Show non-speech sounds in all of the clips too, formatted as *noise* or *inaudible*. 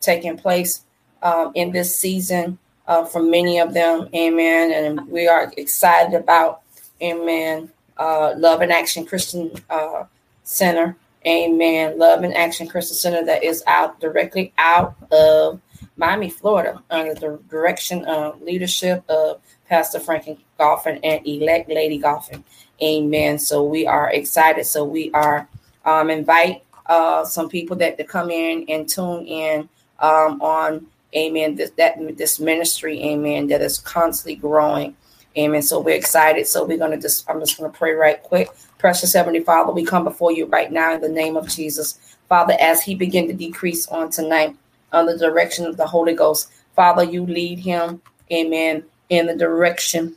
taking place um, in this season uh, for many of them. Amen. And we are excited about, amen, uh, Love and Action Christian uh, Center. Amen. Love and Action Christian Center that is out directly out of Miami, Florida, under the direction of leadership of Pastor Franklin Goffin and elect Lady Goffin. Amen. So we are excited. So we are um, invite uh, some people that to come in and tune in um, on Amen. This that this ministry, Amen, that is constantly growing. Amen. So we're excited. So we're gonna just I'm just gonna pray right quick. Precious Heavenly Father, we come before you right now in the name of Jesus. Father, as he begin to decrease on tonight, on the direction of the Holy Ghost. Father, you lead him, amen, in the direction,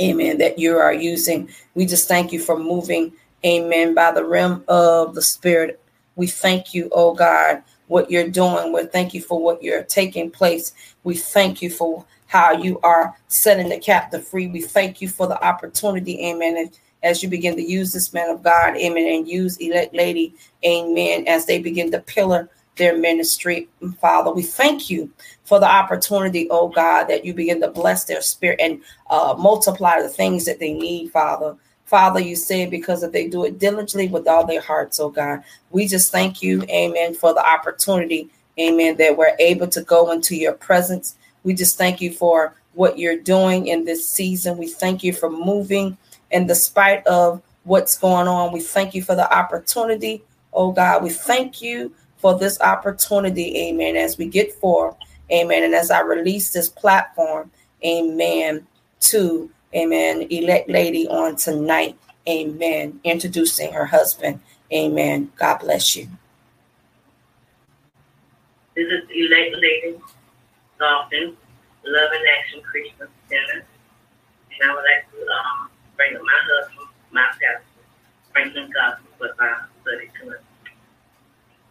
amen, that you are using. We just thank you for moving, amen, by the realm of the Spirit. We thank you, oh God, what you're doing. We thank you for what you're taking place. We thank you for how you are setting the captive free. We thank you for the opportunity, amen. And as you begin to use this man of God, amen, and use elect lady, amen, as they begin to pillar their ministry. Father, we thank you for the opportunity, oh God, that you begin to bless their spirit and uh, multiply the things that they need, Father. Father, you said because if they do it diligently with all their hearts, oh God, we just thank you, amen, for the opportunity, amen, that we're able to go into your presence. We just thank you for what you're doing in this season. We thank you for moving in despite of what's going on. We thank you for the opportunity, oh God. We thank you for this opportunity, amen, as we get forth, amen, and as I release this platform, amen, to, amen, elect lady on tonight, amen, introducing her husband, amen. God bless you. This is elect lady Goffin, Love and Action Christian Center, and I would like to um, bring up my husband, my pastor, Franklin Goffin, for Bible study tonight.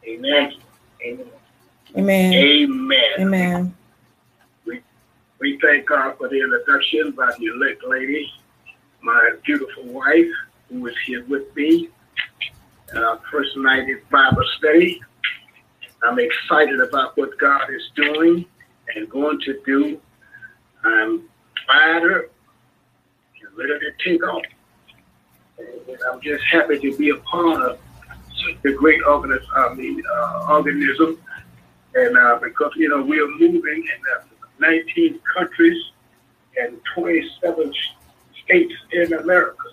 Amen. Amen. Amen. Amen. Amen. We, thank God for the introduction by the elect lady, my beautiful wife, who is here with me. Uh, first night at Bible study. I'm excited about what God is doing and going to do. I'm fired and ready to take off. And I'm just happy to be a part of the great organis- I mean, uh, organism. And uh, because, you know, we are moving in uh, 19 countries and 27 states in America.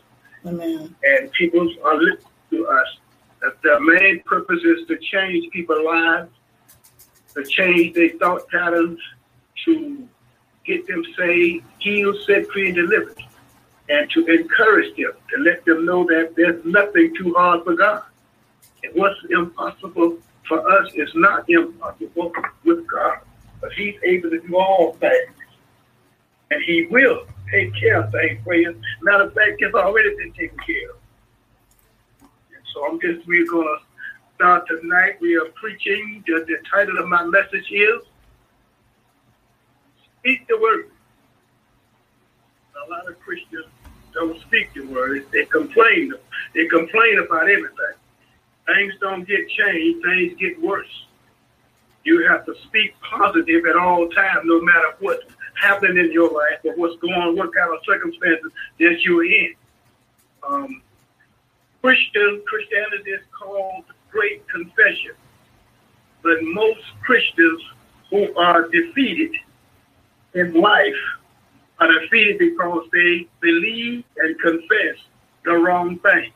Amen. And people are listening to us. That the main purpose is to change people's lives, to change their thought patterns, to get them saved, healed, set free, and delivered, and to encourage them, to let them know that there's nothing too hard for God. And what's impossible for us is not impossible with God. But He's able to do all things. And He will take care of things for you. Matter of fact, it's already been taken care of. And so I'm just, we're going to start tonight. We are preaching. The, the title of my message is Speak the Word. A lot of Christians don't speak the word. They complain. They complain about everything things don't get changed, things get worse. You have to speak positive at all times, no matter what's happening in your life or what's going on, what kind of circumstances that you're in. Um, Christian Christianity is called great confession, but most Christians who are defeated in life are defeated because they believe and confess the wrong things.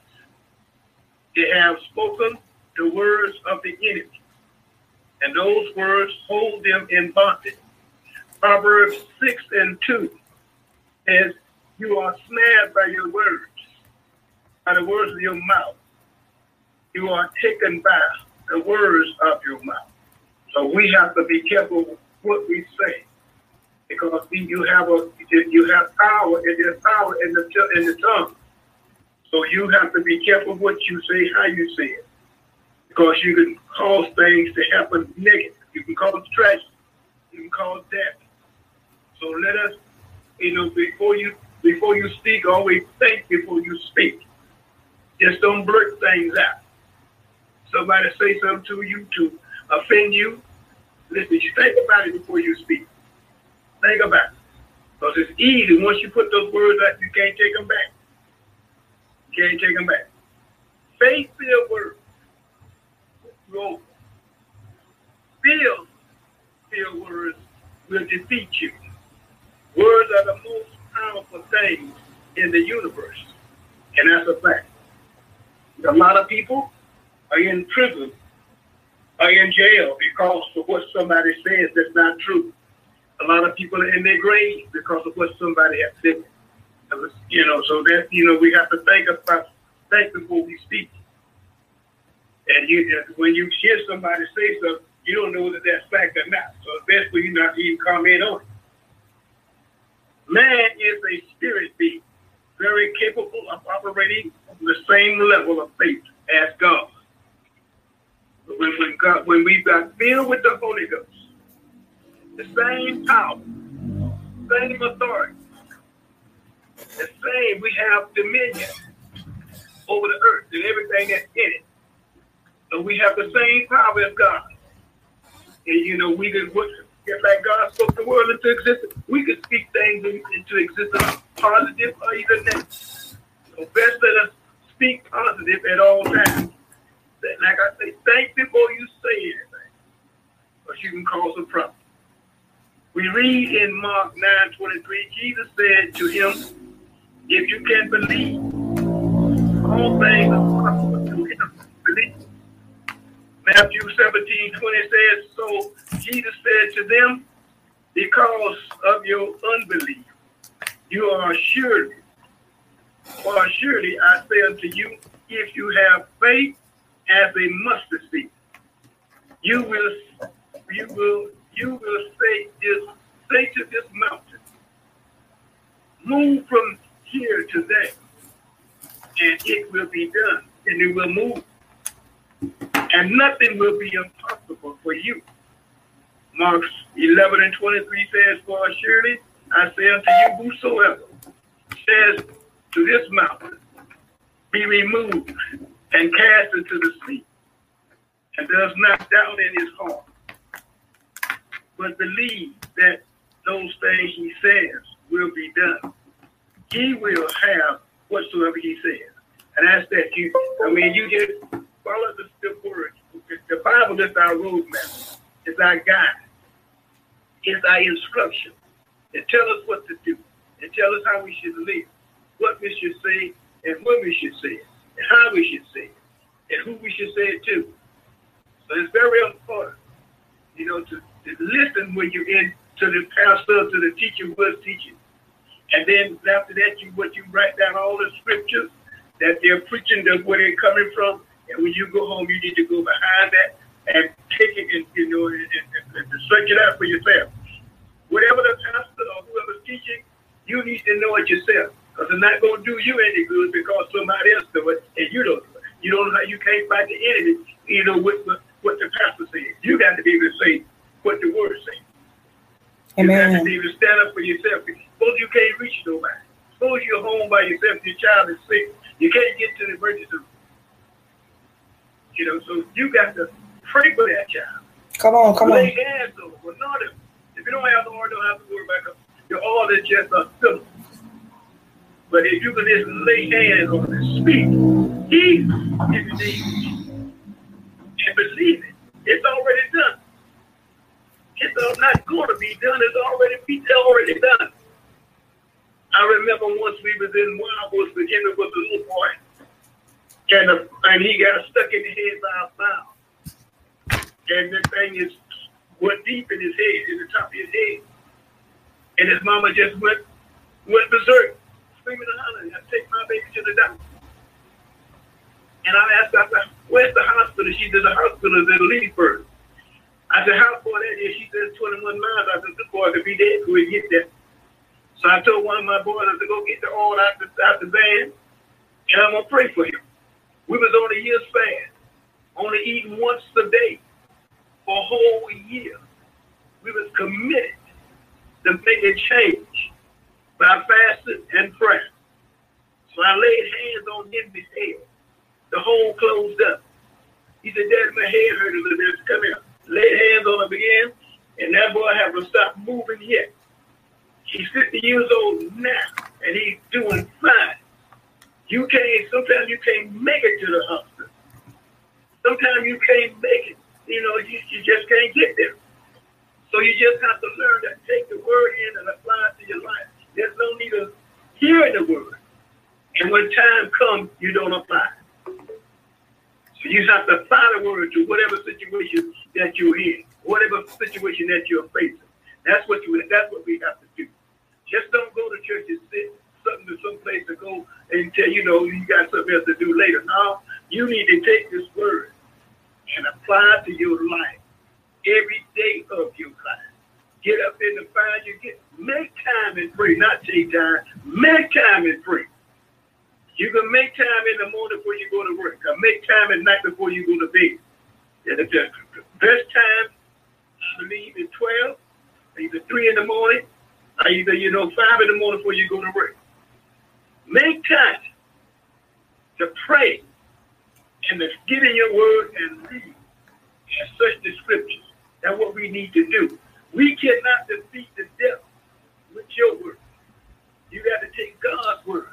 They have spoken the words of the enemy, and those words hold them in bondage. Proverbs 6 and 2 says, You are snared by your words, by the words of your mouth. You are taken by the words of your mouth. So we have to be careful what we say, because you have a you have power, and there's power in the in the tongue. So you have to be careful what you say, how you say it, because you can cause things to happen negative. You can cause tragedy. You can cause death. So let us, you know, before you before you speak, always think before you speak. Just don't blurt things out. Somebody say something to you to offend you, Listen, you think about it before you speak. Think about it. Because it's easy. Once you put those words out, you can't take them back. You can't take them back. Faith-filled words. Will filled words will defeat you. Words are the most powerful things in the universe. And that's a fact. A lot of people are in prison, are in jail because of what somebody says that's not true. A lot of people are in their grave because of what somebody has said. You know, so that you know we have to think about think before we speak. And you, when you hear somebody say something, you don't know whether that's fact or not. So it's best for you not to even comment on it. Man is a spirit being, very capable of operating on the same level of faith as God. But when, when God, when we got filled with the Holy Ghost, the same power, same authority, the same, we have dominion over the earth and everything that's in it. So we have the same power as God. And you know, we could just like God spoke the world into existence, we could speak things into existence, positive or even negative. So best let us speak positive at all times. Like I say, think before you say anything, because you can cause a problem. We read in Mark 9 23, Jesus said to him, If you can believe, all things are possible. Matthew 17 20 says, So Jesus said to them, Because of your unbelief, you are surely, for surely I say unto you, if you have faith as a mustard seed, you will you will you will say this say to this mountain, move from here to there, and it will be done, and it will move and nothing will be impossible for you. Mark 11 and 23 says, For surely I say unto you, whosoever says to this mountain, Be removed and cast into the sea, and does not doubt in his heart, but believe that those things he says will be done, he will have whatsoever he says. And that's that you, I mean, you just follow the, the word. The Bible is our roadmap. It's our guide. It's our instruction. It tells us what to do. It tells us how we should live, what we should say, and when we should say it, and how we should say it, and who we should say it to. So it's very important, you know, to, to listen when you're in to the pastor, to the teacher who is teaching. And then after that, you what you write down all the scriptures that they're preaching, that where they're coming from, and when you go home, you need to go behind that and take it and you know and, and, and, search it out for yourself. Whatever the pastor or whoever's teaching, you need to know it yourself. Because it's not going to do you any good because somebody else do it and you don't do it. You don't know how you can't fight the enemy, you know, what, what, what the pastor says. You got to be able to say what the word says. Amen. You got to be able to stand up for yourself. Suppose you can't reach nobody. Suppose you're home by yourself, your child is sick. You can't get to the emergency room. You know, so you got to pray for that child. Come on, come Lay on. hands on Well, not if, if you don't have the oil, don't have to worry about it. Your oil is just a filter. But if you can just lay hands on and speak, he if you need and believe it, it's already done. It's not going to be done. It's already be already done. I remember once we was in Wildwood, Virginia, with a little boy and, the, and he got stuck in the head by a fowl. And the thing is went deep in his head, in the top of his head. And his mama just went went berserk, screaming and hollering, I take my baby to the doctor. And I asked her, where's the hospital? She said, the hospital is in Leesburg. I said, how far that is? She said, 21 miles. I said, the boy could be dead before we get there. So I told one of my boys, I said, go get the oil out the, out the van, and I'm going to pray for him. We was on a year's fast, only eating once a day for a whole year. We was committed to make a change by fasting and prayer. So I laid hands on him his head. The hole closed up. He said, Dad, my head hurt a little bit. Come here. Laid hands on him again. And that boy haven't stopped moving yet. He's 50 years old now, and he's doing fine. You can't, sometimes you can't make it to the hospital. Sometimes you can't make it. You know, you, you just can't get there. So you just have to learn to take the word in and apply it to your life. There's no need of hearing the word. And when time comes, you don't apply. So you have to apply the word to whatever situation that you're in, whatever situation that you're facing. That's what you that's what we have to do. Just don't go to church and sit something to some place to go and tell you know you got something else to do later. No, you need to take this word and apply it to your life every day of your life. Get up in the fire, you get make time and pray, not take time. Make time and pray. You can make time in the morning before you go to work. Or make time at night before you go to bed. And the best time, I believe, is 12, either 3 in the morning, or either, you know, 5 in the morning before you go to work. Make time to pray and to get in your word and read and search the scriptures. That's what we need to do. We cannot defeat the devil with your word. You got to take God's word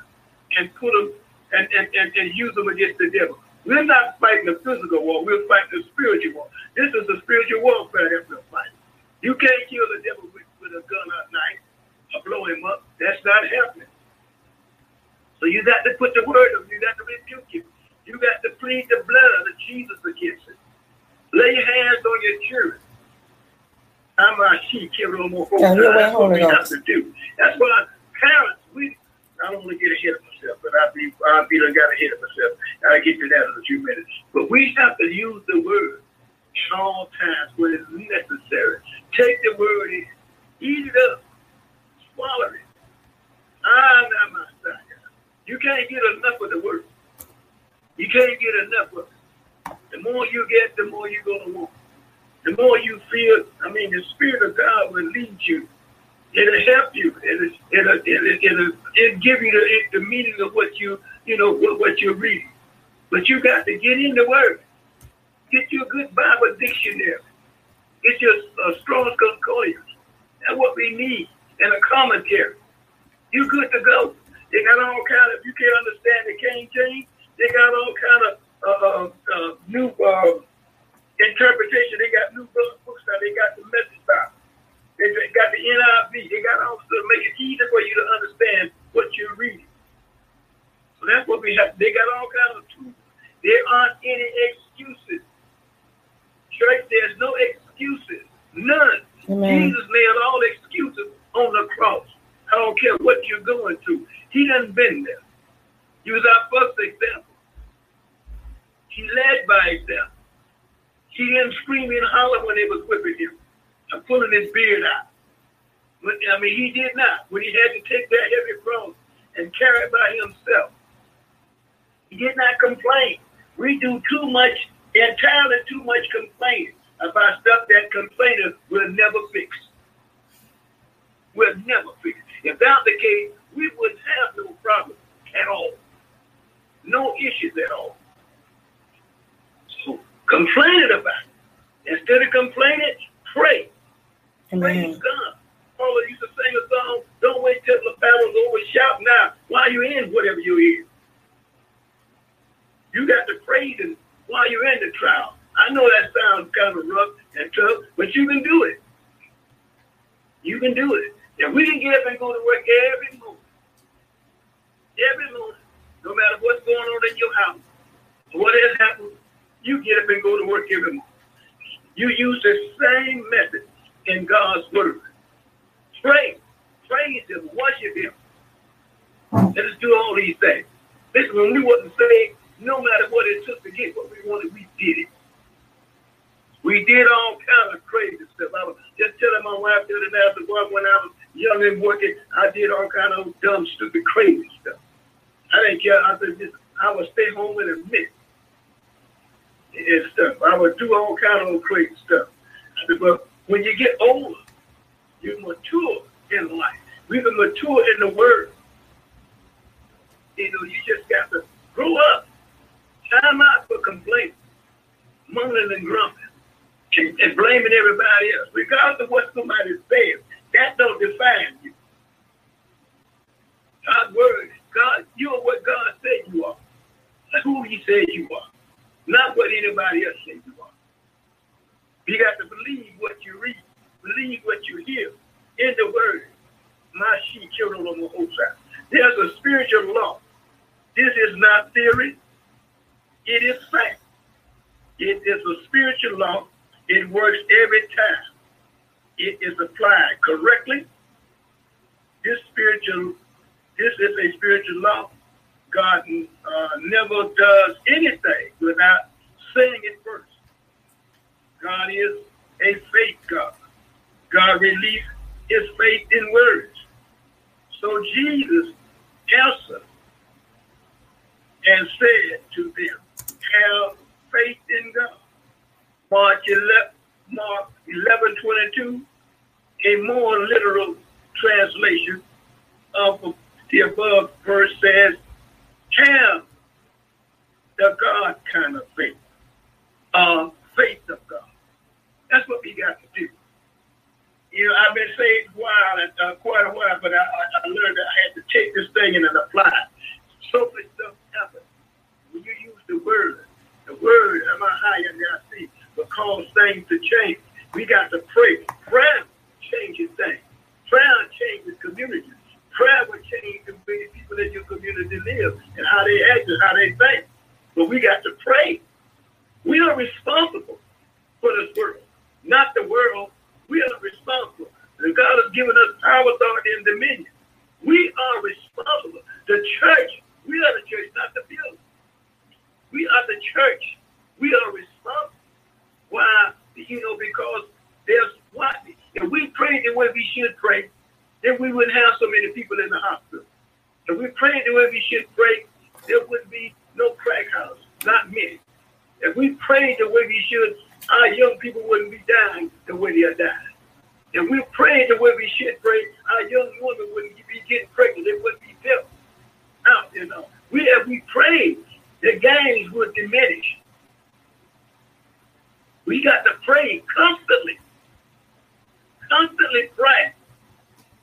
and put them and, and, and, and use them against the devil. We're not fighting a physical war, we're fighting a spiritual war. This is a spiritual warfare that we're fighting. You can't kill the devil with, with a gun at night or blow him up. That's not happening. So you got to put the word of you got to rebuke him. You got to plead the blood of Jesus against it. Lay your hands on your children. I'm a she kill more folks. That's what we have to do. That's why parents, we I don't want to get ahead of myself, but I be I be done got ahead of myself. I'll get to that in a few minutes. But we have to use the word in all times when it's necessary. Take the word in, eat it up, swallow it. Ah, not my side. You can't get enough of the word. You can't get enough of it. The more you get, the more you're gonna want. The more you feel, I mean, the Spirit of God will lead you It'll help you. It'll, it'll, it'll, it'll, it'll give you the, the meaning of what you, you know, what, what you're reading. But you got to get in the Word. Get you a good Bible dictionary. Get your uh, strong concordance. That's what we need. And a commentary. You good to go. They got all kind of, if you can't understand the King James, they got all kind of uh, uh, uh new uh, interpretation. They got new books now. They got the message Bible. They got the NIV. They got all to make it easy for you to understand what you're reading. So that's what we have. They got all kinds of tools. There aren't any excuses. Church, there's no excuses. None. Amen. Jesus nailed all excuses on the cross. I don't care what you're going through. He done been there. He was our first example. He led by example. He didn't scream and holler when they was whipping him and pulling his beard out. I mean, he did not. When he had to take that heavy cross and carry it by himself, he did not complain. We do too much, entirely too much complaining about stuff that complainers will never fix. Will never fix. If that the case, we wouldn't have no problem at all. No issues at all. So complaining about it. Instead of complaining, pray. Amen. Praise God. Paul used to sing a song, don't wait till the battle's over, shout now while you're in whatever you're in. You got to praise him while you're in the trial. I know that sounds kind of rough and tough, but you can do it. You can do it. If we didn't get up and go to work every morning, every morning, no matter what's going on in your house, what has happened, you get up and go to work every morning. You use the same method in God's word. Pray, praise Him, worship Him. Let us do all these things. Listen, when we wasn't saved, no matter what it took to get what we wanted, we did it. We did all kind of crazy stuff. I was just telling my wife the other night, when I was young and working, I did all kind of dumb, stupid, crazy stuff. I didn't care. I said, I would stay home and admit and stuff. I would do all kind of crazy stuff. I said, but when you get older, you mature in life. We can mature in the word. You know, you just got to grow up. Time out for complaining, mumbling and grumbling, and, and blaming everybody else, regardless of what somebody says. That don't define you. God's word, God, you are what God said you are. Who He said you are, not what anybody else said you are. You got to believe what you read, believe what you hear in the word. My sheep, children of the whole side. There's a spiritual law. This is not theory. It is fact. It is a spiritual law. It works every time. It is applied correctly. This spiritual, this is a spiritual law. God uh, never does anything without saying it first. God is a faith God. God released his faith in words. So Jesus answered and said to them, Have faith in God. Mark 11, Mark 11 22, a more literal translation of the above verse says, Have the God kind of faith, uh, faith of God. That's what we got to do. You know, I've been saved a while, uh, quite a while, but I, I learned that I had to take this thing and then apply it. So much stuff happens when you use the word. The word, am I high and I see, will cause things to change. We got to pray. Prayer changes things. Prayer changes communities. Prayer will change the way people in your community live and how they act and how they think. But we got to pray. We are responsible for this world, not the world. We are responsible. And God has given us power, authority, and dominion. We are responsible. The church, we are the church, not the building. We are the church. We are responsible. Why? You know, because there's what if we prayed the way we should pray, then we wouldn't have so many people in the hospital. If we prayed the way we should pray, there would be no crack house, not many. If we prayed the way we should, our young people wouldn't be dying the way they are dying. If we prayed the way we should pray, our young women wouldn't be getting pregnant. They wouldn't be built out, you know. We, if we prayed, the gangs would diminish. We got to pray constantly. Constantly pray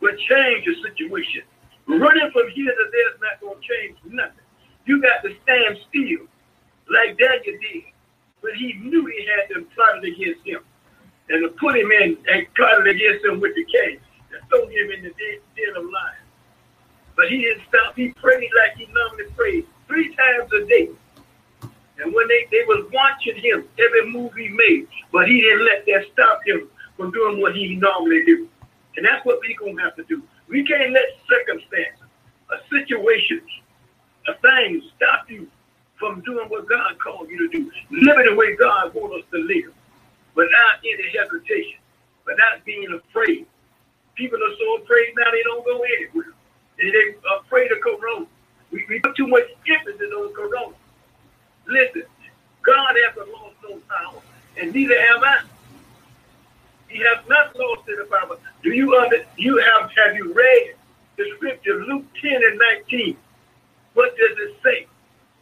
will change the situation. Running from here to there is not going to change nothing. You got to stand still like Daniel did when he knew he had them plotted against him and to put him in and plotted against him with the cage and throw him in the den, den of lions. But he didn't stop. He prayed like he normally prayed three times a day. And when they, they was watching him, every move he made, but he didn't let that stop him from doing what he normally do. And that's what we gonna have to do. We can't let circumstances, a situations, a thing stop you from doing what God called you to do, living the way God wants us to live, without any hesitation, without being afraid. People are so afraid now they don't go anywhere. And they afraid of corona. We, we put too much emphasis on corona. Listen, God hasn't lost no power, and neither have I. He has not lost any power. Do you under, you have have you read the scripture Luke 10 and 19? What does it say?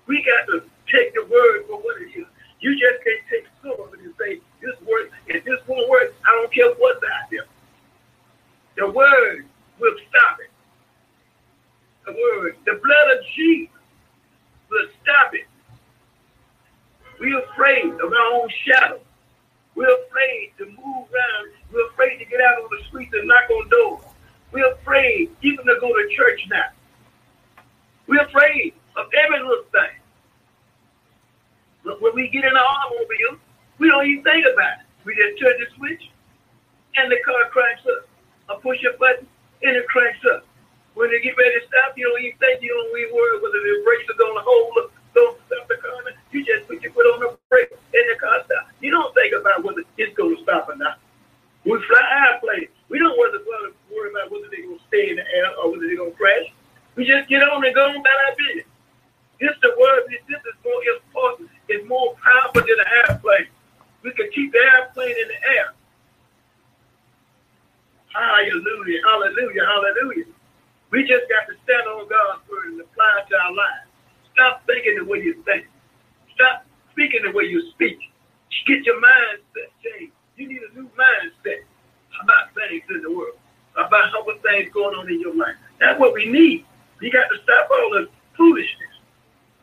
We got to take the word for what it is. You just can't take some of it and say, this word, if this won't work, I don't care what's out there. The word will stop it. The word, the blood of Jesus will stop it. We're afraid of our own shadow. We're afraid to move around. We're afraid to get out on the streets and knock on doors. We're afraid even to go to church now. We're afraid of every little thing. When we get in the automobile, we don't even think about it. We just turn the switch and the car cranks up. I push a button and it cranks up. When they get ready to stop, you don't even think, you don't even worry whether the brakes are going to hold don't stop the car. You just put your foot on the brake and the car stops. You don't think about whether it's going to stop or not. We fly airplanes. We don't worry about whether they're going to stay in the air or whether they're going to crash. We just get on and go on about our business. This the word. This, this is more important. It's more powerful than an airplane. We can keep the airplane in the air. Hallelujah, hallelujah, hallelujah. We just got to stand on God's word and apply it to our lives. Stop thinking the way you think. Stop speaking the way you speak. Get your mindset changed. You need a new mindset about things in the world, about how things going on in your life. That's what we need. We got to stop all the foolishness.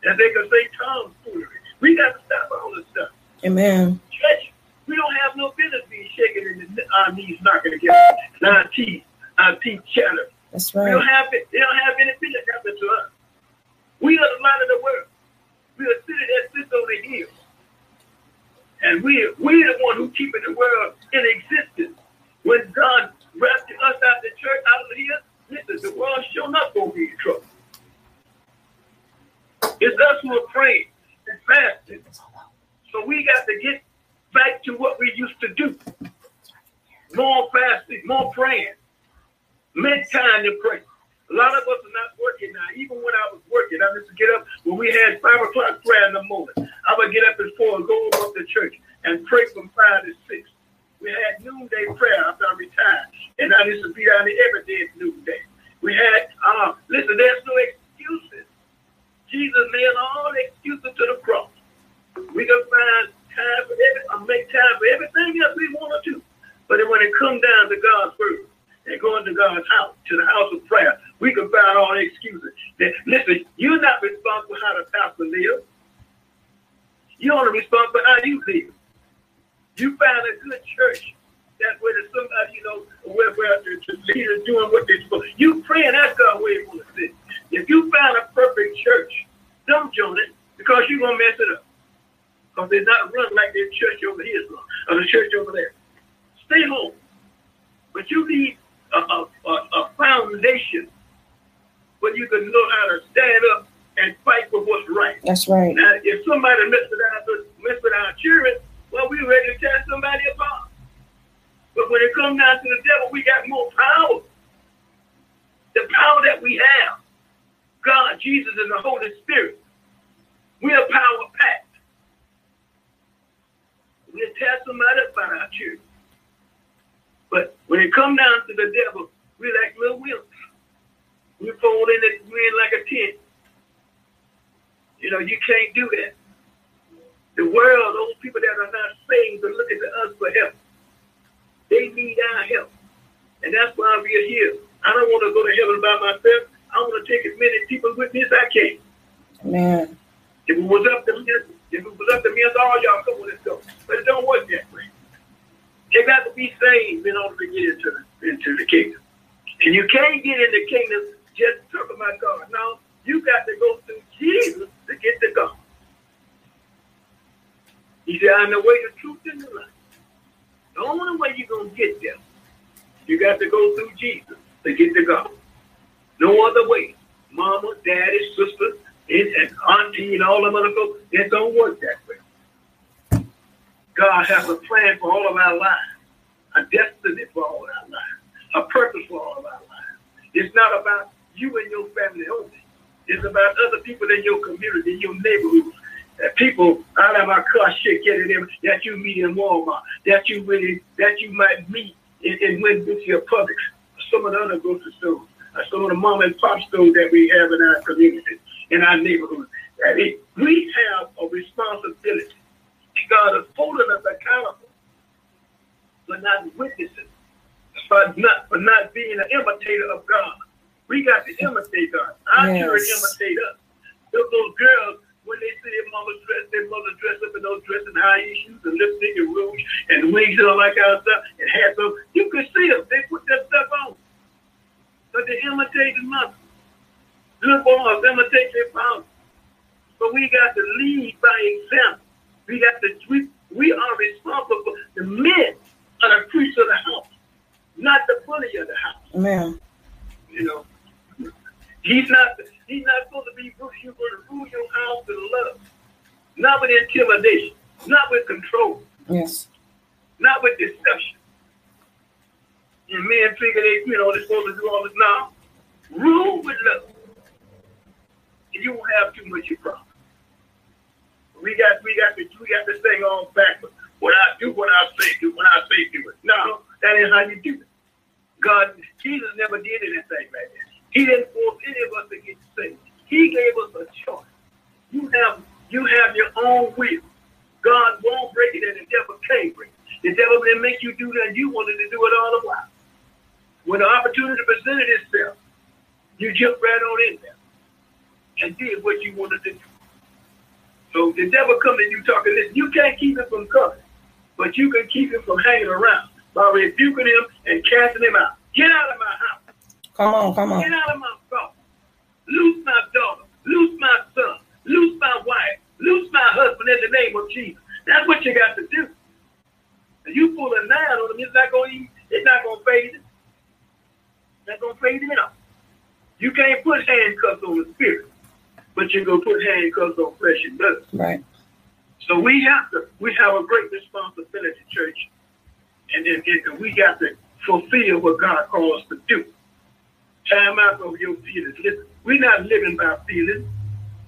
As they can say tomfoolery. We got to stop all this stuff. Amen. Church, we don't have no business being shaking and our knees knocking together, and our teeth, our teeth chatter. That's right. We don't have it. They don't have any business happening to us. We are the light of the world. We are city that sits on the hill. And we we the one who keeping the world in existence. When God wrapped us out of the church out of here, listen, the world showing up gonna be in trouble. It's us who are praying and fasting. So we got to get back to what we used to do. More fasting, more praying. Make time to pray. A lot of us are not working now. Even when I was working, I used to get up when we had five o'clock prayer in the morning. I would get up at four and go over to church and pray from five to six. We had noonday prayer after I retired, and I used to be down there every day at noonday. We had, uh, listen, there's no excuses. Jesus nailed all excuses to the cross. We can find time for every, uh, make time for everything else we want to do. But then when it comes down to God's word and going to God's house, to the house of prayer, we can find all excuses. That, listen, you're not responsible how the pastor lives. You're only responsible how you live. You find a good church that's where somebody, you know, where, where the, the leaders doing what they're supposed You praying, that's God where you want to sit. If you find a perfect church, don't join it because you're going to mess it up. Because they're not run like their church over here or the church over there. Stay home. But you need a, a, a, a foundation where you can know how to stand up and fight for what's right. That's right. Now, if somebody mess with our, mess with our children, well, we're ready to tear somebody apart. But when it comes down to the devil, we got more power. The power that we have, God, Jesus, and the Holy Spirit, we are power packed. We'll somebody by our children. But when it comes down to the devil, we like little wimps. We fold in it, we in like a tent. You know, you can't do that. The world, those people that are not saved are looking to us for help. They need our help. And that's why we are here. I don't want to go to heaven by myself. I want to take as many people with me as I can. Man. If it was up to me, if it was up to me, all y'all come with us go. But it don't work that way. They got to be saved in order to get into the, into the kingdom. And you can't get in the kingdom just talking about God. No, you got to go through Jesus to get to God. He said, I'm the way, the truth, and the life. The only way you're going to get there, you got to go through Jesus to get to God. No other way. Mama, daddy, sister, and, auntie, and all them other folks, it don't work that way. God has a plan for all of our lives, a destiny for all of our lives, a purpose for all of our lives. It's not about you and your family only. It's about other people in your community, in your neighborhood. People out of our car shit getting them that you meet in Walmart, that you really that you might meet in, in Winfield Publix, some of the other grocery stores, or some of the mom and pop stores that we have in our community, in our neighborhood. That it, we have a responsibility. God is holding us accountable for not witnessing, for not for not being an imitator of God. We got to imitate God. Our Yes. children imitate us. Those, those girls, when they see their mama's dress, their mother dressed up in those dresses and high shoes and lipstick and rouge and wigs and all that kind of stuff and hats on, you could see them. They put that stuff on. But they imitate the mother. Good boys imitate their father. But we got to lead by example. We got to we, we are responsible for the men are the priests of the house, not the bully of the house. Amen. You know. He's not he's not supposed to be going to rule your house with love. Not with intimidation, not with control, Yes. not with deception. And men figure they, you know, they're supposed to do all this now. Rule with love. And you won't have too much of problem. We got we got to we got this thing all backwards. What I do, what I say, do when I say do it. No, that ain't how you do it. God, Jesus never did anything like that. He didn't force any of us to get saved. He gave us a choice. You have you have your own will. God won't break it, and the devil can't break it. The devil may make you do that. You wanted to do it all the while. When the opportunity presented itself, you jumped right on in there and did what you wanted to do. So the devil come to you talking this. You can't keep him from coming, but you can keep him from hanging around by rebuking him and casting him out. Get out of my house. Come on, come on. Get out of my house. Loose my daughter. Loose my son. Loose my wife. Loose my husband in the name of Jesus. That's what you got to do. And you pull a nine on him, it's not gonna it's not gonna fade not gonna fade him enough. You can't put handcuffs on the spirit, but you can put handcuffs on flesh and blood. Right. So we have to we have a great responsibility, church. And then and we got to fulfill what God calls us to do. Time out of your feelings. Listen, we're not living by feelings.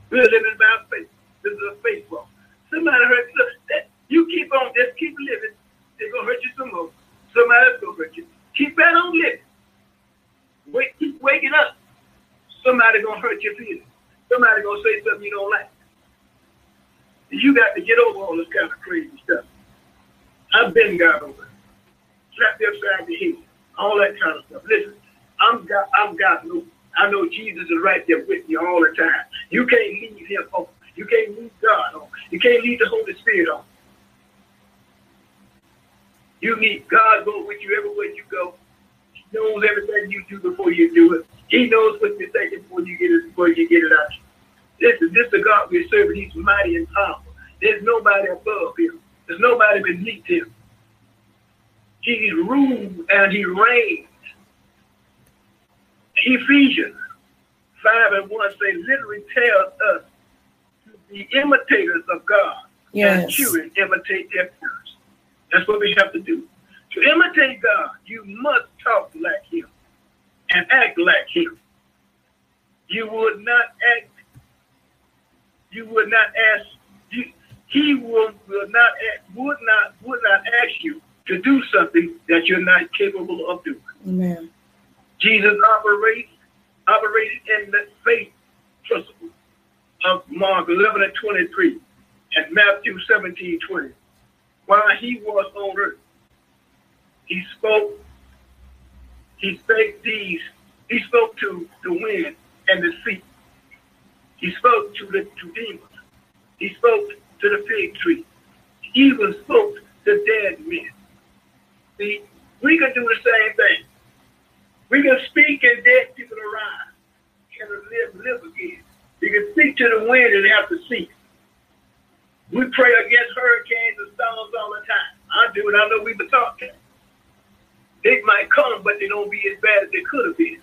We're living by faith. This is a faith walk. Somebody hurt you. Look, you keep on, just keep living. They're gonna hurt you some more. Somebody else gonna hurt you. Keep that on living. Wake, keep waking up. Somebody gonna hurt your feelings. Somebody gonna say something you don't like. You got to get over all this kind of crazy stuff. I've been God over. Slap you upside the head. All that kind of stuff. Listen, I'm God. I'm God. No, I know Jesus is right there with you all the time. You can't leave him home. You can't leave God home. You can't leave the Holy Spirit home. You need God go with you everywhere you go. Knows everything you do before you do it. He knows what you're thinking before you get it before you get it out. This is this the God we're serving. He's mighty and powerful. There's nobody above him. There's nobody beneath him. He rules and he reigns. Ephesians 5 and 1 say literally tells us to be imitators of God. Yes. And children imitate their parents. That's what we have to do. To imitate God, you must talk like him and act like him. You would not act, you would not ask, you, he will, will not ask, would not would not ask you to do something that you're not capable of doing. Amen. Jesus operates operated in the faith principle of Mark 11 and 23 and Matthew 17 20. While he was on earth, he spoke, he spake these, he spoke to the wind and the sea. He spoke to the to demons. He spoke to the fig tree. He even spoke to dead men. See, we can do the same thing. We can speak and dead people arise and live, live again. We can speak to the wind and have to cease. We pray against hurricanes and storms all the time. I do, and I know we've been talking. They might come, but they don't be as bad as they could have been.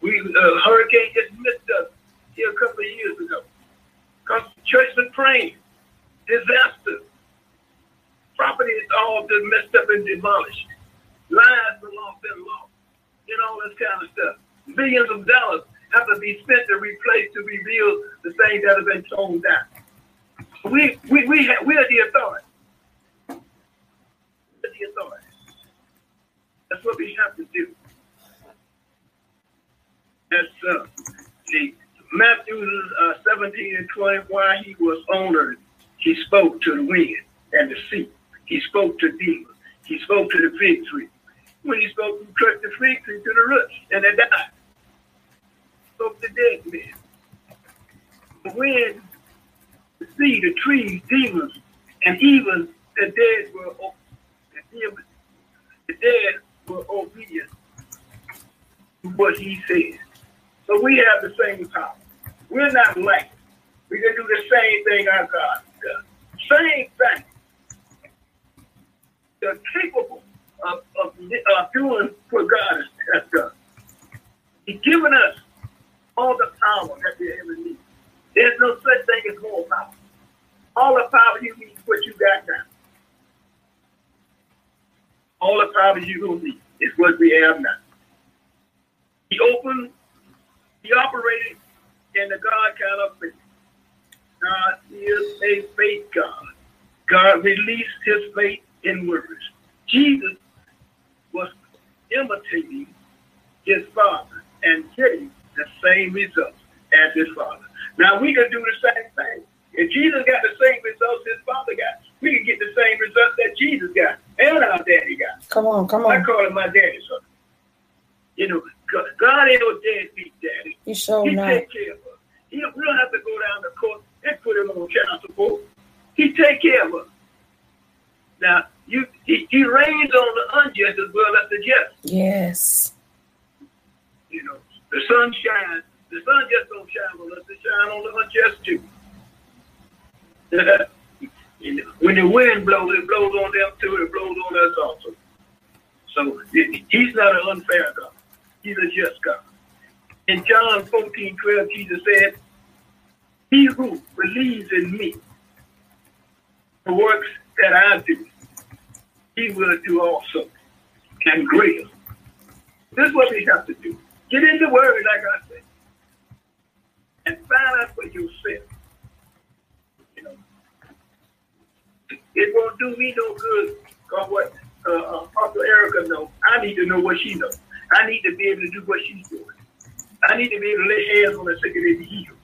We uh, hurricane just missed us here a couple of years ago. Because the church been praying. Disaster. Property is all been messed up and demolished. Lives been lost and lost. And all this kind of stuff. Billions of dollars have to be spent to replace, to rebuild the things that have been torn down. We we we have, we are the authority. We're the authority. That's what we have to do. That's uh, see Matthew uh, 17 and 20. While he was on earth, he spoke to the wind and the sea. He spoke to demons. He spoke to the fig tree. When he spoke, he crushed the fig tree to the roots, and they died. Spoke to dead men. The wind the sea, the trees, demons, and even the dead were the dead were obedient to what he said. So we have the same power. We're not like we can do the same thing our God does. Same thing. They're capable of, of, of doing what God has done. He's given us all the power that we ever need. There's no such thing as more power. All the power you need is what you got now. All the power you gonna need is what we have now. He opened, he operated in the God kind of faith. God is a faith God. God released his faith in words. Jesus was imitating his father and getting the same results as his father. Now we can do the same thing. If Jesus got the same results his father got, we can get the same results that Jesus got and our daddy got. Come on, come on. I call him my daddy, son. You know, God ain't no deadbeat daddy. You sure He not. take care of us. He don't, we don't have to go down to court and put him on child support. He take care of us. Now, you he, he rains on the unjust as well as the just. Yes. You know, the sun shines. The sun just don't shine on us. It shine on the unjust too. *laughs* Know, when the wind blows, it blows on them too. It blows on us also. So he- he's not an unfair God. He's a just God. In John 14, 12, Jesus said, He who believes in me, the works that I do, he will do also, and greater. This is what we have to do. Get in the word, like I said, and find out for yourself. You know, it won't do me no good. Cause what uh, uh, Apostle Erica knows, I need to know what she knows. I need to be able to do what she's doing. I need to be able to lay hands on the sick and be healed.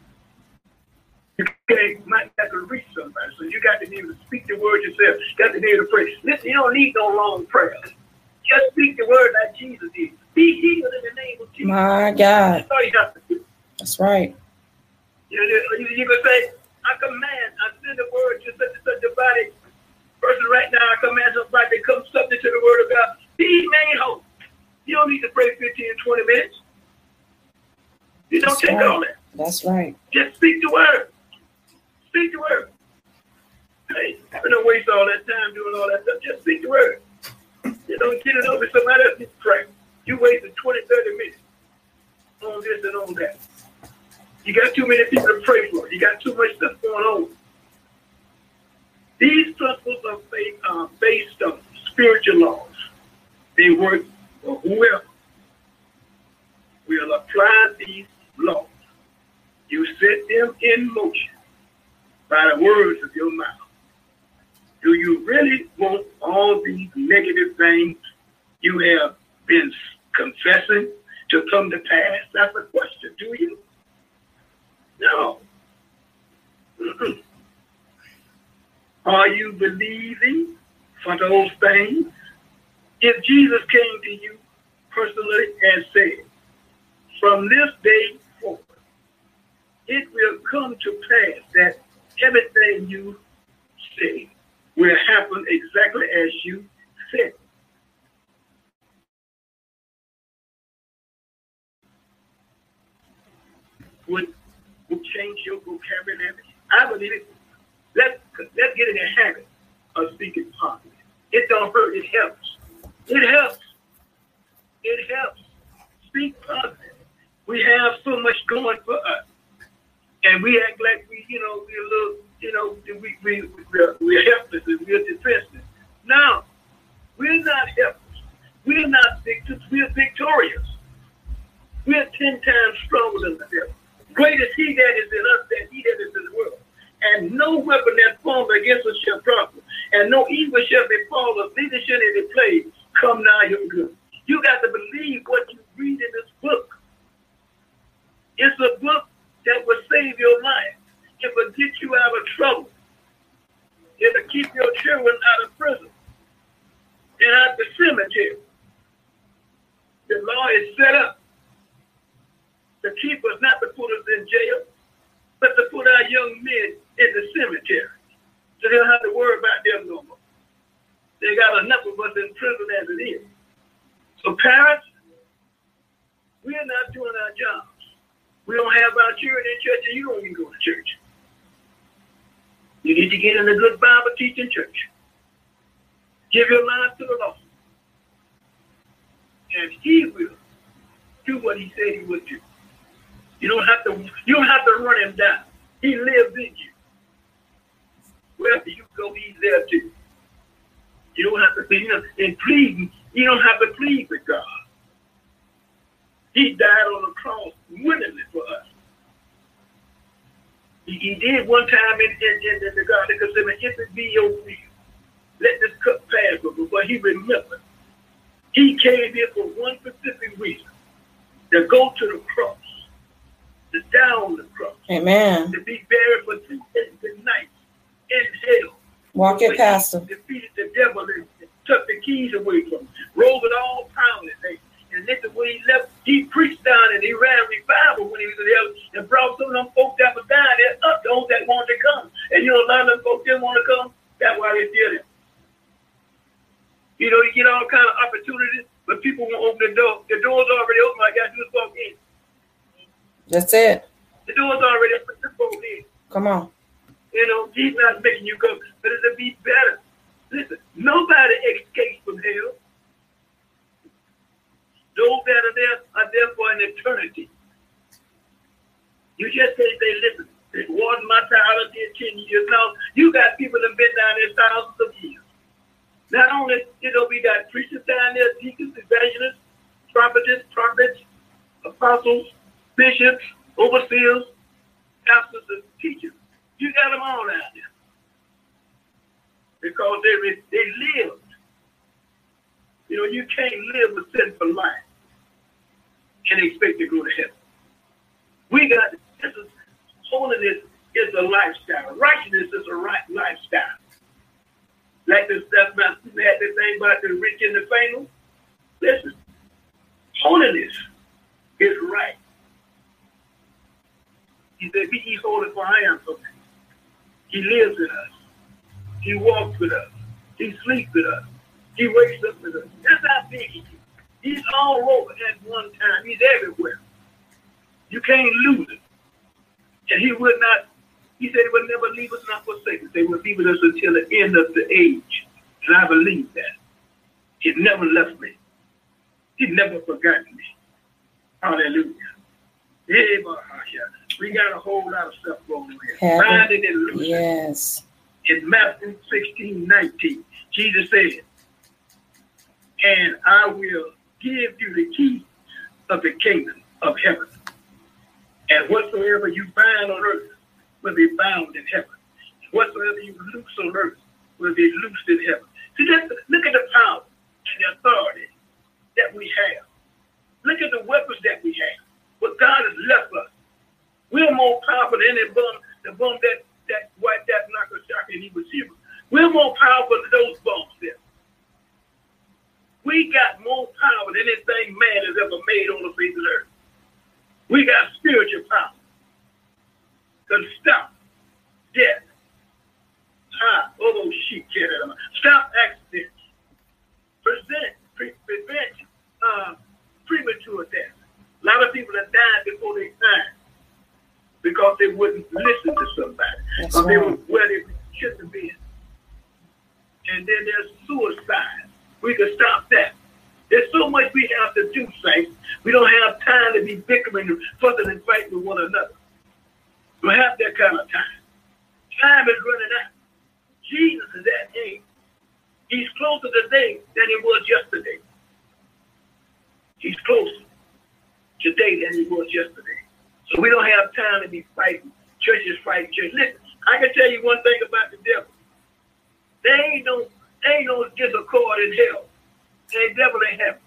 You can't, might have to reach somebody, so you got to be able to speak the word yourself. You got to be able to pray. Listen, you don't need no long prayer. Just speak the word like Jesus did. Be healed in the name of Jesus. My God. That's all you have to do. That's right. You know, you, you can say, I command, I send the word to such and such a body. Person right now, I command somebody to come subject to the word of God. Be made whole. You don't need to pray 15 20 minutes. You don't That's take right. all that. That's right. Just speak the word. Speak the word. Hey, I don't waste all that time doing all that stuff. Just speak the word. You don't get it over somebody else to pray. You wasted 20, 30 minutes on this and on that. You got too many people to pray for. You got too much stuff going on. These principles are uh, based on spiritual laws. They work for whoever will apply these laws. You set them in motion by the words of your mouth. Do you really want all these negative things you have been confessing to come to pass? That's a question. Do you? No. Are you believing for those things? If Jesus came to you personally and said, from this day forward, it will come to pass that everything you say will happen exactly as you said. Would, would change your vocabulary. I believe it. Let's, let's get in the habit of speaking positive. It don't hurt, it helps. It helps. It helps. Speak positive. We have so much going for us. And we act like we, you know, we're a little, you know, we, we, we're, we're helpless and we're defenseless. No, we're not helpless. We're not victims. We're victorious. We're 10 times stronger than the devil. Great is he that is in us than he that is in the world. And no weapon that formed against us shall prosper. And no evil shall befall us, neither shall any plague come nigh your good. You got to believe what you read in this book. It's a book that will save your life. It will get you out of trouble. It'll keep your children out of prison and out the cemetery. The law is set up to keep us, not to put us in jail, but to put our young men in the cemetery. So they don't have to worry about them no more. They got enough of us in prison as it is. So parents, we are not doing our jobs. We don't have our children in church, and you don't even go to church. You need to get in a good Bible teaching church. Give your life to the Lord. And he will do what he said he would do. You don't have to you don't have to run him down. He lives in you. Wherever you go, he's there too. You don't have to be you know, in pleading, you don't have to plead with God. He died on the cross willingly for us. He, he did one time in, in, in, in the Garden of Gethsemane, if it be your will, let this cup pass me. But he remembered. He came here for one specific reason, to go to the cross, to die on the cross, Amen. to be buried for two days and nights in hell, Walk it, Pastor. Defeated the devil and took the keys away from him. Rolled it all power and and listen, when he left, he preached down and he ran revival when he was in there and brought some of them folks that were down there up, those that wanted to come. And you know, a lot of them folks didn't want to come. That's why they did it. You know, you get all kind of opportunities, but people won't open the door. The door's already open. I got to do is walk in. That's it. The door's already open. Just walk in. Come on. You know, he's not making you go, but it'll be better. Listen, nobody escapes from hell. Those that are there are there for an eternity. You just say, listen, it was my time, did 10 years. No, you got people that have been down there thousands of years. Not only, you know, we got preachers down there, deacons, evangelists, prophets, prophets, apostles, bishops, overseers, pastors, and teachers. You got them all out there. Because they, they lived. You know, you can't live a sinful life and expect to go to heaven. We got this is holiness is a lifestyle. Righteousness is a right lifestyle. Like this about we had this thing about the rich and the famous. Listen, holiness is right. He said, Be ye holy for I am holy. He lives in us. He walks with us. He sleeps with us. He wakes up with us. That's how big he is. He's all over at one time. He's everywhere. You can't lose him. And he would not, he said he would never leave us, not forsake us. He would be with us until the end of the age. And I believe that. He never left me. He never forgot me. Hallelujah. We got a whole lot of stuff going on here. Find it in Luke. Yes. In Matthew 16, 19, Jesus said, and I will give you the key of the kingdom of heaven. And whatsoever you bind on earth will be bound in heaven. Whatsoever you loose on earth will be loosed in heaven. See, just look at the power and the authority that we have. Look at the weapons that we have. What God has left us. We're more powerful than any bomb, the bomb that that white that Nagasaki and Hiroshima. We're more powerful than those bombs there. We got more power than anything man has ever made on the face of the earth. We got spiritual power. To stop death. Ah, oh, shit, Stop accidents. Present, pre- prevent uh, premature death. A lot of people have died before they time because they wouldn't listen to somebody. That's or right. they were where they shouldn't have been. And then there's suicide. We can stop that. There's so much we have to do, saints. We don't have time to be bickering and fussing and fighting with one another. We don't have that kind of time. Time is running out. Jesus is at hand. He's closer today than he was yesterday. He's closer today than he was yesterday. So we don't have time to be fighting. Churches fighting churches. Listen, I can tell you one thing about the devil. They ain't no ain't no discord in hell. Ain't devil in heaven.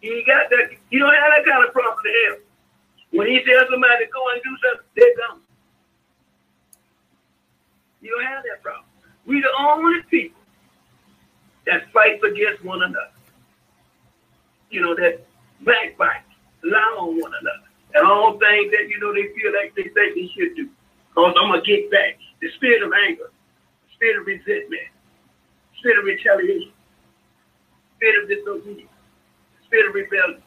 He got that. You don't have that kind of problem in hell. When he tells somebody to go and do something, they don't. You don't have that problem. We the only people that fight against one another. You know, that backbite, lie on one another. And all things that, you know, they feel like they think they should do. Because I'm going to get back. The spirit of anger, the spirit of resentment, spirit of retaliation, spirit of disobedience, spirit of rebellion,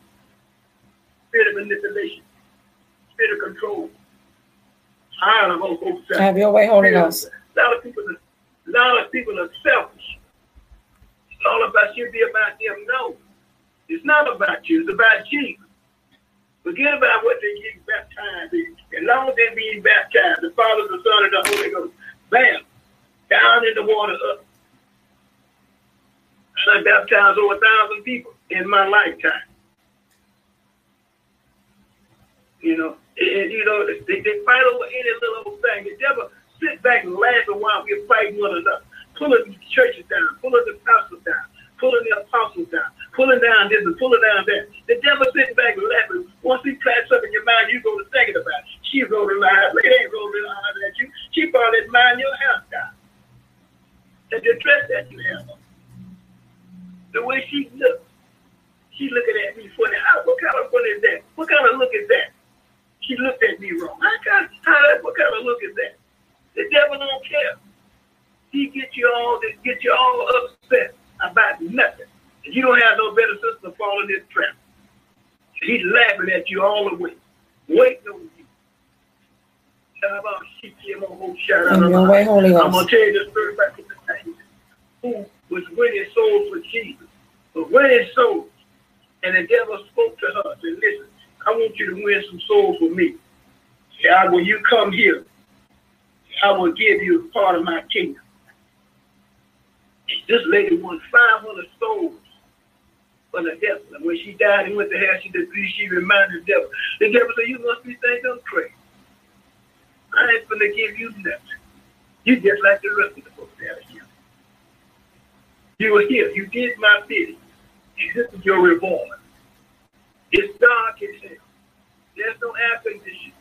spirit of manipulation, spirit of control. I don't know, folks. Have your way, Holy Ghost. A lot of people, a lot of people are selfish. It's all about you, be about them. No, it's not about you. It's about Jesus. Forget about what they get baptized in. As long as they're being baptized, the Father, the Son, and the Holy Ghost, bam, down in the water, up I baptized over a thousand people in my lifetime. You know, and, you know, they, they fight over any little thing. The devil sit back and laugh a while we're fighting one another, pulling the churches down, pulling the pastors down, pulling the apostles down, pulling down this and pulling down that. The devil sitting back laughing. Once he plants up in your mind, you go to thinking about it. She rolling eyes. It ain't rolling eyes at you. She probably mind your house down. And the dress that you have on. The way she looks. She looking at me funny. What kind of fun is that? What kind of look is that? She looked at me wrong. How kind, how, what kind of look is that? The devil don't care. He get you all get you all upset about nothing. And you don't have no better sister to fall in this trap. He's laughing at you all the way, waiting on you. I'm gonna tell you the story about the time who was winning souls for Jesus, but winning souls, and the devil spoke to her and said, "Listen, I want you to win some souls for me. I when you come here, I will give you part of my kingdom. This lady won 500 souls for the devil. And when she died and went to hell, she decreed, she reminded the devil. The devil said, You must be thinking I'm crazy. I ain't gonna give you nothing. You just like the rest of the folks out here. You were here, you did my bidding. And this is your reward. It's dark as hell. There's no air conditioning.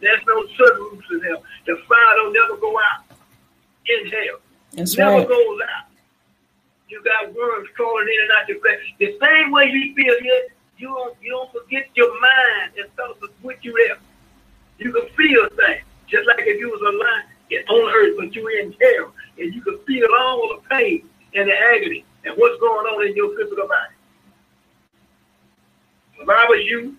There's no sunroofs in hell. The fire don't never go out in hell. That's never right. goes out. You got worms crawling in and out your flesh. The same way you feel here, you don't you don't forget your mind and thoughts of what you there. You can feel things. Just like if you was alive on earth, but you in hell, and you can feel all the pain and the agony and what's going on in your physical body. If I was you,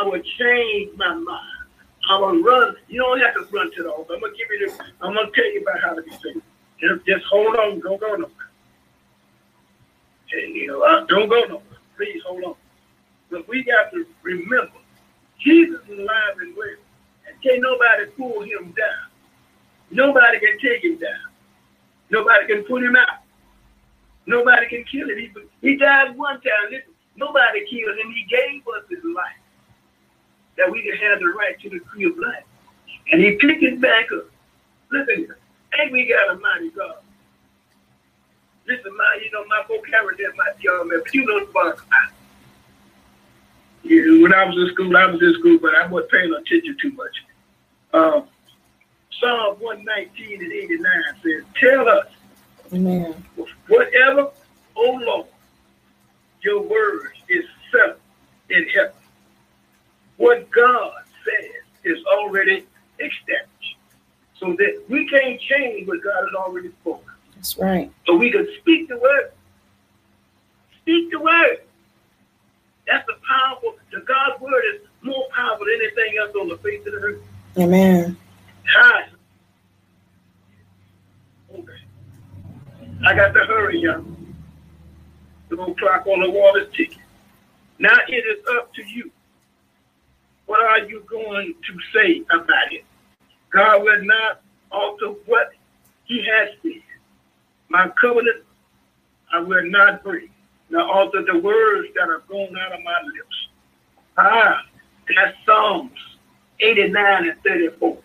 I would change my mind. I would run. You don't have to run to the altar. I'm gonna give you this. I'm gonna tell you about how to be saved. Just, just hold on. Don't go nowhere. Uh, don't go nowhere. Please hold on. But we got to remember, Jesus is alive and well, and can't nobody pull him down. Nobody can take him down. Nobody can put him out. Nobody can kill him. He, he died one time. Listen, nobody killed him. He gave us his life that we can have the right to the tree of life. And he picked it back up. Listen, ain't we got a mighty God? Listen, my, you know, my vocabulary might be on there, but you know what I'm yeah, when I was in school, I was in school, but I wasn't paying attention too much. Um, Psalm 119 and 89 says, Tell us, Amen. whatever, O Lord, your word is settled in heaven. What God says is already established. So that we can't change what God has already spoken. That's right. So we can speak the word. Speak the word. That's the powerful, the God's word is more powerful than anything else on the face of the earth. Amen. Hi. Okay. I got to hurry, y'all. The little clock on the wall is ticking. Now it is up to you. What are you going to say about it? God will not alter what he has said. My covenant I will not break, nor alter the words that are going out of my lips. Ah, that's Psalms 89 and 34.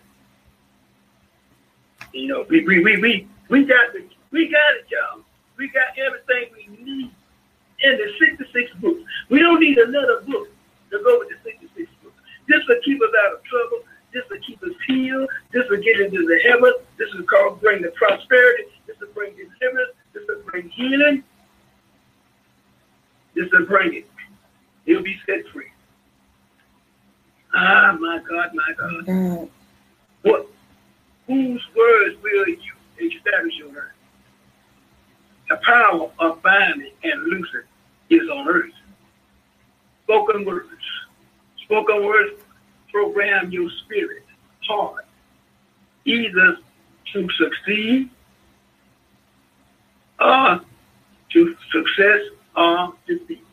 You know, we we we we, we got the we got it, y'all. We got everything we need in the 66 books. We don't need another book to go with the 66 books. This will keep us out of trouble. Will get into the heaven. This is called bring the prosperity. This will bring deliverance. This will bring healing. This will bring it. He'll be set free. Ah, my God, my God. God. What? Whose words will you establish on earth? The power of binding and loosing is on earth. Spoken words. Spoken words program your spirit, heart, either to success or defeat.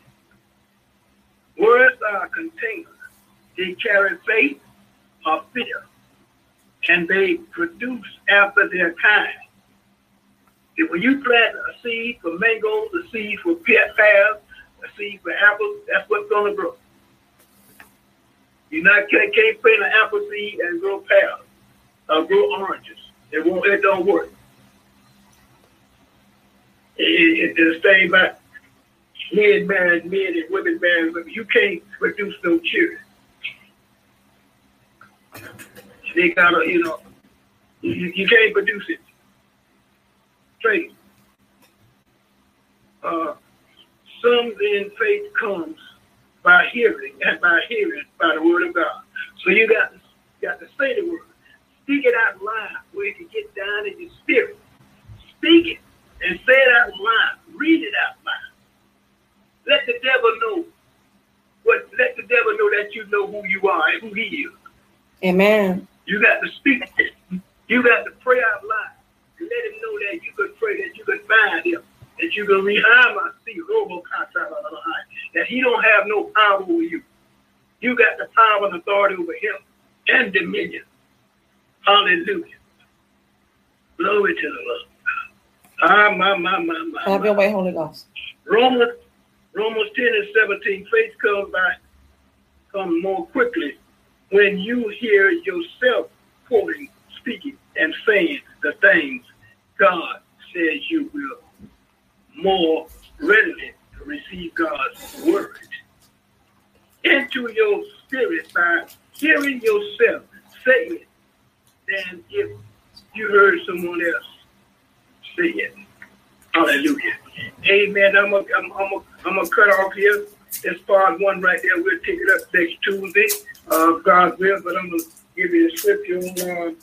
Words are containers. They carry faith or fear and they produce after their kind. And when you plant a seed for mangoes, a seed for pears, a seed for apples, that's what's going to grow. You not can't, can't plant an apple seed and grow pears or grow oranges. It won't. It don't work. It, it, it's the same about men marrying men and women marrying women. You can't produce no children. They gotta, you know, you, you can't produce it. faith. Uh, some then faith comes by hearing, and by hearing by the word of God. So you got you got to say the word. Speak it out loud where it can get down in your spirit. Speak it and say it out loud. Read it out loud. Let the devil know what let the devil know that you know who you are and who he is. Amen. You got to speak it. You got to pray out loud. And let him know that you could pray, that you could find him, that you can rehind ah, my seat, that he don't have no power over you. You got the power and authority over him and dominion. Hallelujah. Glory to the Lord. Ah, my, my, my, my. Have your way, Holy Ghost. Romans, Romans 10 and 17, faith comes by, come more quickly when you hear yourself quoting, speaking, and saying the things God says you will more readily receive God's word into your spirit by hearing yourself say it than if you heard someone else say it. Hallelujah. Amen. I'm going I'm, I'm I'm to cut off here. That's part one right there. We'll take it up next Tuesday, uh, God's will. But I'm going to give you a scripture on,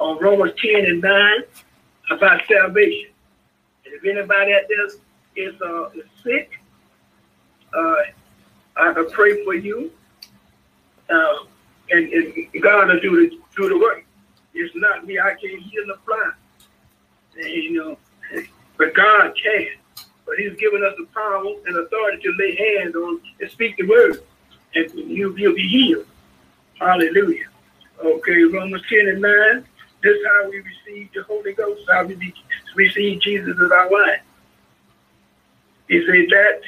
uh, on Romans 10 and 9 about salvation. And if anybody out there is, uh, is sick, uh, I can pray for you. Uh, and, and God will do the, do the work. It's not me. I can't heal the blind. And, you know, but God can. But He's given us the power and authority to lay hands on and speak the word. And you, you'll be healed. Hallelujah. Okay, Romans 10 and 9. This is how we receive the Holy Ghost, how we receive Jesus as our life. He said that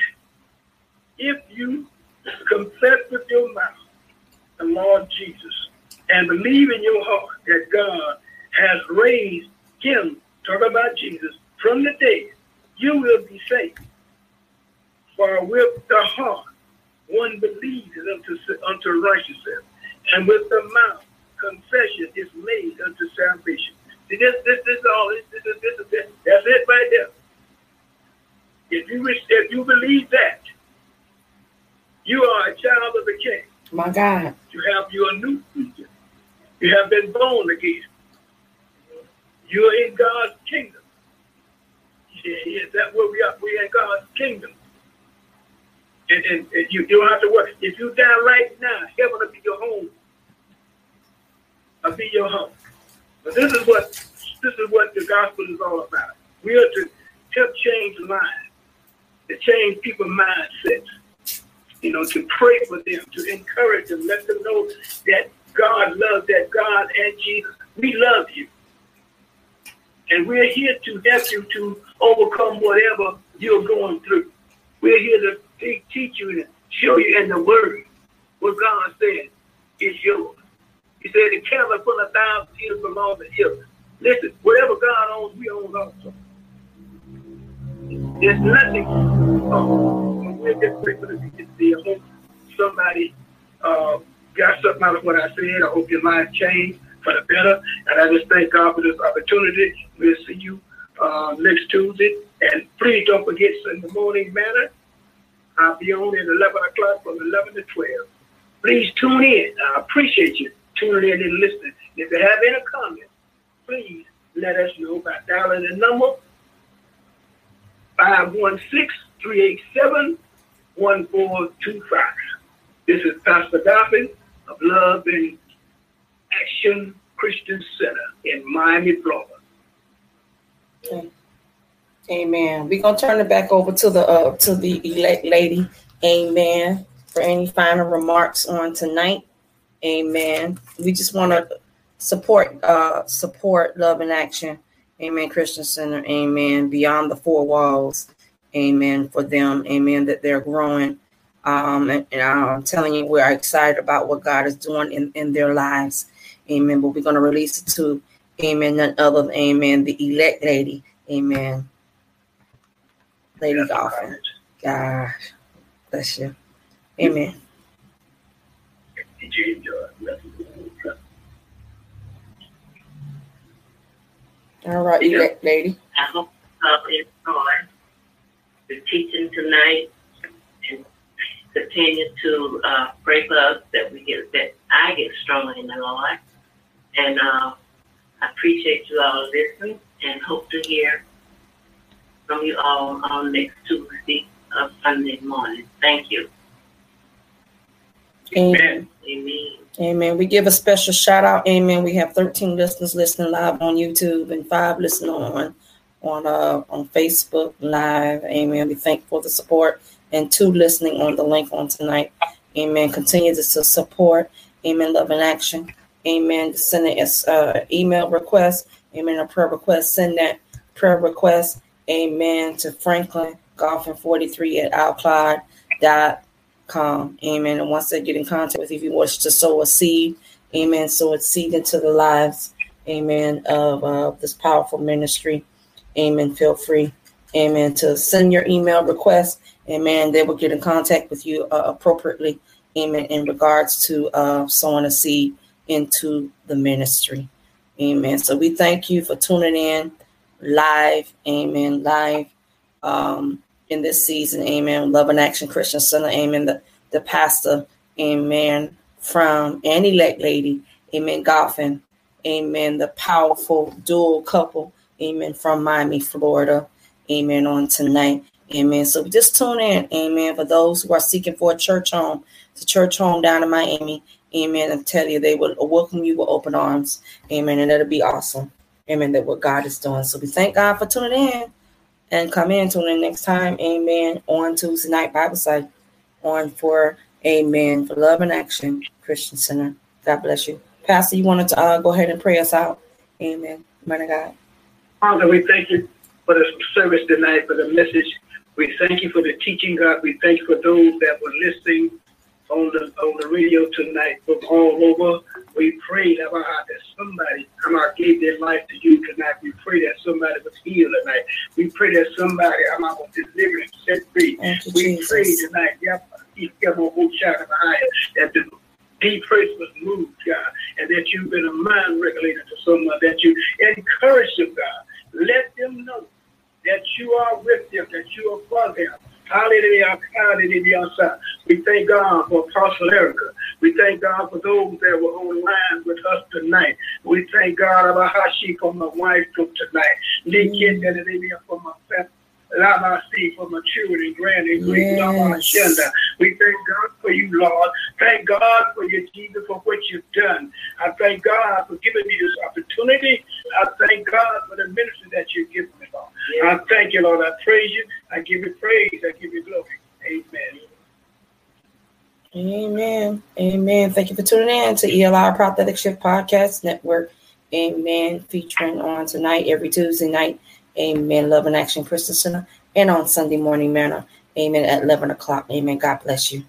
if you confess with your mouth the Lord Jesus and believe in your heart that God has raised him, talk about Jesus, from the dead, you will be saved. For with the heart one believes unto, unto righteousness, and with the mouth confession is made unto salvation. See, this, this, this, all, this, this, this, this, that's it right there. If you, if you believe that, you are a child of the king. My God. You have your new creature. You have been born again. You're in God's kingdom. Yeah, yeah, that's where we are. We're in God's kingdom. And, and, and you, you don't have to worry. If you die right now, heaven will be your home. I'll be your home. But this is what this is what the gospel is all about. We are to help change lives, to change people's mindsets you know, to pray for them, to encourage them, let them know that God loves, that God and Jesus, we love you. And we're here to help you to overcome whatever you're going through. We're here to teach you and show you in the Word what God said is yours. He said, the camel full of thousand years belongs to you. Listen, whatever God owns, we own also. There's nothing. Oh, we're just grateful to see I hope somebody uh, got something out of what I said. I hope your life changed for the better. And I just thank God for this opportunity. We'll see you uh, next Tuesday. And please don't forget Sunday morning manner. I'll be on at 11 o'clock from 11 to 12. Please tune in. I appreciate you tuning in and listening. If you have any comments, please let us know by dialing the number 516 387 1425. This is Pastor Dobbin of Love and Action Christian Center in Miami, Florida. Okay. Amen. We're gonna turn it back over to the uh, to the elect lady. Amen. For any final remarks on tonight. Amen. We just want to support uh support love and action. Amen. Christian Center. Amen. Beyond the four walls amen, for them, amen, that they're growing. Um, and, and, I'm telling you, we're excited about what God is doing in, in their lives, amen. But we're going to release it to, amen, none other than, amen, the elect lady, amen. Lady yes, Dolphin. Gosh, bless you. Amen. All right, you lady. I hope you enjoy the teaching tonight and continue to uh, pray for us that we get that I get stronger in the Lord. And uh, I appreciate you all listening and hope to hear from you all on next Tuesday of Sunday morning. Thank you. Amen. Amen. Amen. We give a special shout out. Amen. We have 13 listeners listening live on YouTube and five listening on on uh on Facebook live. Amen. We thank for the support and two listening on the link on tonight. Amen. Continue to support. Amen. Love and action. Amen. Send an uh, email request. Amen. A prayer request. Send that prayer request. Amen. To Franklin Golfing 43 at outcloud.com. Amen. And once they get in contact with you, if you wish to sow a seed, amen. Sow a seed into the lives, amen, of uh, this powerful ministry. Amen. Feel free, amen, to send your email request. Amen. They will get in contact with you uh, appropriately. Amen. In regards to uh, sowing a seed into the ministry. Amen. So we thank you for tuning in live. Amen. Live um, in this season. Amen. Love and Action Christian Center. Amen. The, the pastor. Amen. From Annie elect lady. Amen. Goffin. Amen. The powerful dual couple. Amen. From Miami, Florida. Amen. On tonight. Amen. So just tune in. Amen. For those who are seeking for a church home, a church home down in Miami. Amen. I tell you, they will welcome you with open arms. Amen. And that'll be awesome. Amen. That what God is doing. So we thank God for tuning in and come in tune in next time. Amen. On Tuesday night Bible site on for Amen for Love and Action Christian Center. God bless you. Pastor, you wanted to uh, go ahead and pray us out. Amen. Man of God. Father, we thank you for the service tonight, for the message. We thank you for the teaching, God. We thank you for those that were listening on the on the radio tonight from all over. We pray that that somebody come out gave their life to you tonight. We pray that somebody was healed tonight. We pray that somebody I'm out was delivered and set free. We Jesus. pray tonight, that the deep place was moved, God, and that you've been a mind regulator to someone, that you encourage them, God. Let them know that you are with them, that you are for them Hallelujah. Hallelujah. We thank God for Apostle Erica. We thank God for those that were online with us tonight. We thank God about how she for my wife tonight. Mm. For my family. I see for maturity, grand and great yes. We thank God for you, Lord. Thank God for you, Jesus, for what you've done. I thank God for giving me this opportunity. I thank God for the ministry that you've given me, Lord. Yes. I thank you, Lord. I praise you. I give you praise. I give you glory. Amen. Amen. Amen. Thank you for tuning in to ELR Prophetic Shift Podcast Network. Amen. Featuring on tonight, every Tuesday night Amen. Love and Action Christian Center. And on Sunday morning manner. Amen. At 11 o'clock. Amen. God bless you.